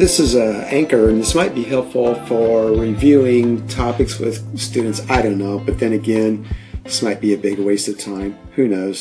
This is an Anchor, and this might be helpful for reviewing topics with students. I don't know, but then again, this might be a big waste of time. Who knows?